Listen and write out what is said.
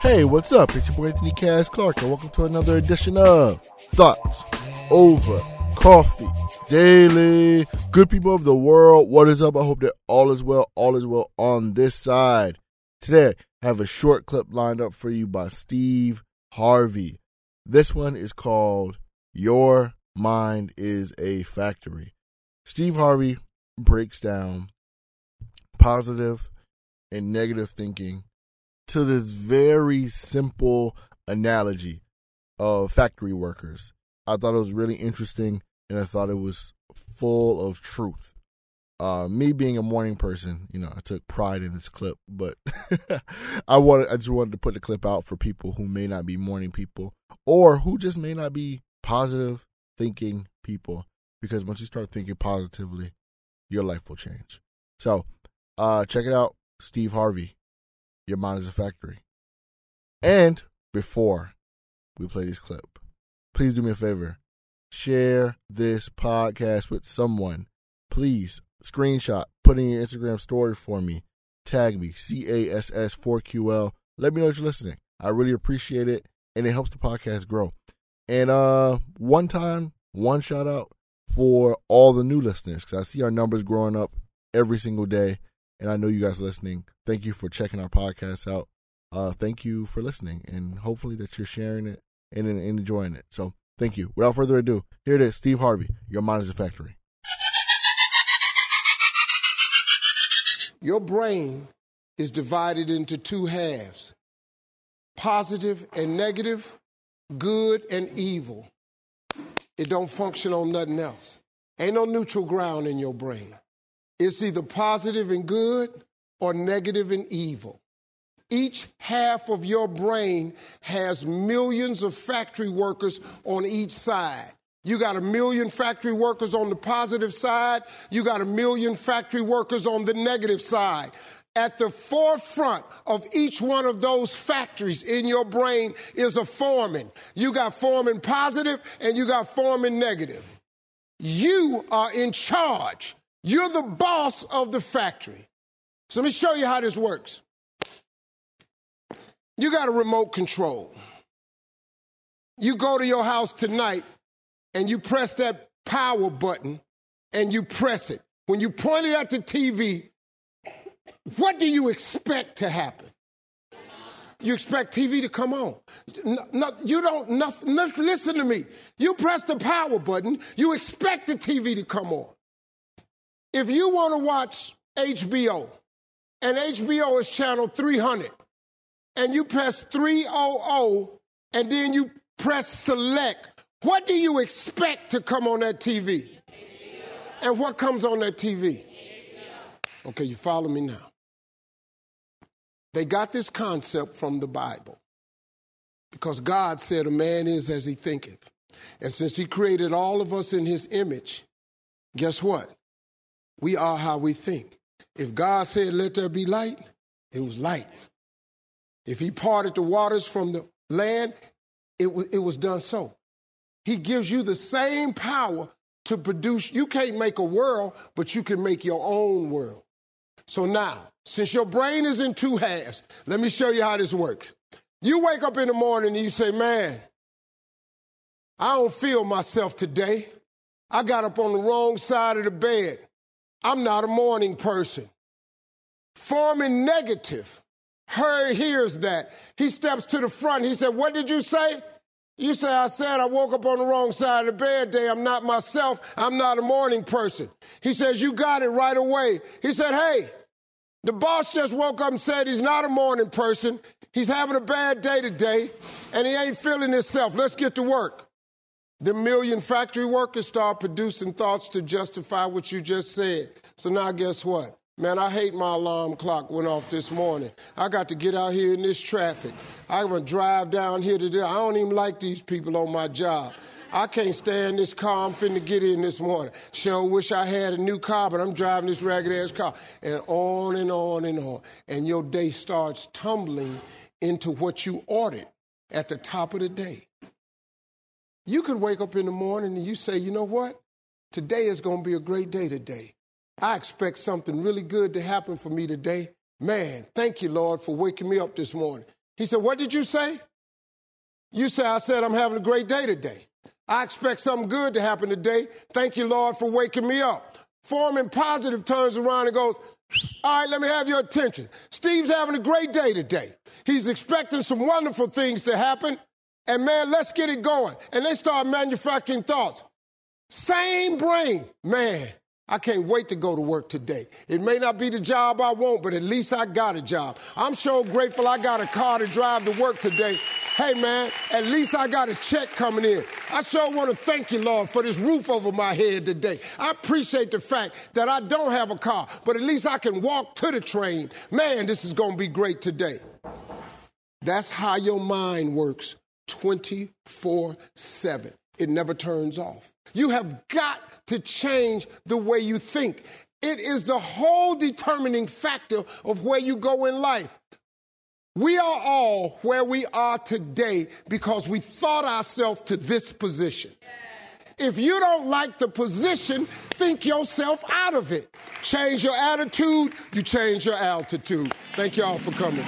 Hey, what's up? It's your boy Anthony Cass Clark, and welcome to another edition of Thoughts Over Coffee Daily. Good people of the world, what is up? I hope that all is well, all is well on this side. Today, I have a short clip lined up for you by Steve Harvey. This one is called Your Mind is a Factory. Steve Harvey breaks down positive and negative thinking to this very simple analogy of factory workers. I thought it was really interesting and I thought it was full of truth. Uh, me being a morning person, you know, I took pride in this clip, but I wanted, I just wanted to put the clip out for people who may not be morning people or who just may not be positive thinking people. Because once you start thinking positively, your life will change. So, uh, check it out, Steve Harvey. Your mind is a factory. And before we play this clip, please do me a favor. Share this podcast with someone. Please screenshot, put in your Instagram story for me. Tag me, CASS4QL. Let me know that you're listening. I really appreciate it, and it helps the podcast grow. And uh, one time, one shout out for all the new listeners because I see our numbers growing up every single day and I know you guys listening. Thank you for checking our podcast out. Uh, thank you for listening, and hopefully that you're sharing it and, and enjoying it. So thank you. Without further ado, here it is, Steve Harvey. Your mind is a factory. Your brain is divided into two halves positive and negative, good and evil. It don't function on nothing else. Ain't no neutral ground in your brain. It's either positive and good or negative and evil. Each half of your brain has millions of factory workers on each side. You got a million factory workers on the positive side, you got a million factory workers on the negative side. At the forefront of each one of those factories in your brain is a foreman. You got foreman positive and you got foreman negative. You are in charge you're the boss of the factory. So let me show you how this works. You got a remote control. You go to your house tonight and you press that power button and you press it. When you point it at the TV, what do you expect to happen? You expect TV to come on. No, no, you don't, no, listen to me. You press the power button, you expect the TV to come on. If you want to watch HBO and HBO is channel 300 and you press 300 and then you press select, what do you expect to come on that TV? And what comes on that TV? Okay, you follow me now. They got this concept from the Bible because God said a man is as he thinketh. And since he created all of us in his image, guess what? We are how we think. If God said, let there be light, it was light. If he parted the waters from the land, it, w- it was done so. He gives you the same power to produce. You can't make a world, but you can make your own world. So now, since your brain is in two halves, let me show you how this works. You wake up in the morning and you say, Man, I don't feel myself today. I got up on the wrong side of the bed. I'm not a morning person. Foreman negative. Her hears that. He steps to the front. He said, What did you say? You say, I said I woke up on the wrong side of the bed day. I'm not myself. I'm not a morning person. He says, You got it right away. He said, Hey, the boss just woke up and said he's not a morning person. He's having a bad day today and he ain't feeling himself. Let's get to work. The million factory workers start producing thoughts to justify what you just said. So now, guess what? Man, I hate my alarm clock went off this morning. I got to get out here in this traffic. I'm going to drive down here today. I don't even like these people on my job. I can't stand this car I'm finna get in this morning. Sure wish I had a new car, but I'm driving this ragged ass car. And on and on and on. And your day starts tumbling into what you ordered at the top of the day. You could wake up in the morning and you say, you know what? Today is going to be a great day today. I expect something really good to happen for me today. Man, thank you, Lord, for waking me up this morning. He said, What did you say? You say, I said, I'm having a great day today. I expect something good to happen today. Thank you, Lord, for waking me up. Foreman Positive turns around and goes, All right, let me have your attention. Steve's having a great day today. He's expecting some wonderful things to happen. And man, let's get it going. And they start manufacturing thoughts. Same brain. Man, I can't wait to go to work today. It may not be the job I want, but at least I got a job. I'm so grateful I got a car to drive to work today. Hey man, at least I got a check coming in. I sure want to thank you, Lord, for this roof over my head today. I appreciate the fact that I don't have a car, but at least I can walk to the train. Man, this is going to be great today. That's how your mind works 24 7. It never turns off. You have got to change the way you think. It is the whole determining factor of where you go in life. We are all where we are today because we thought ourselves to this position. If you don't like the position, think yourself out of it. Change your attitude, you change your altitude. Thank you all for coming.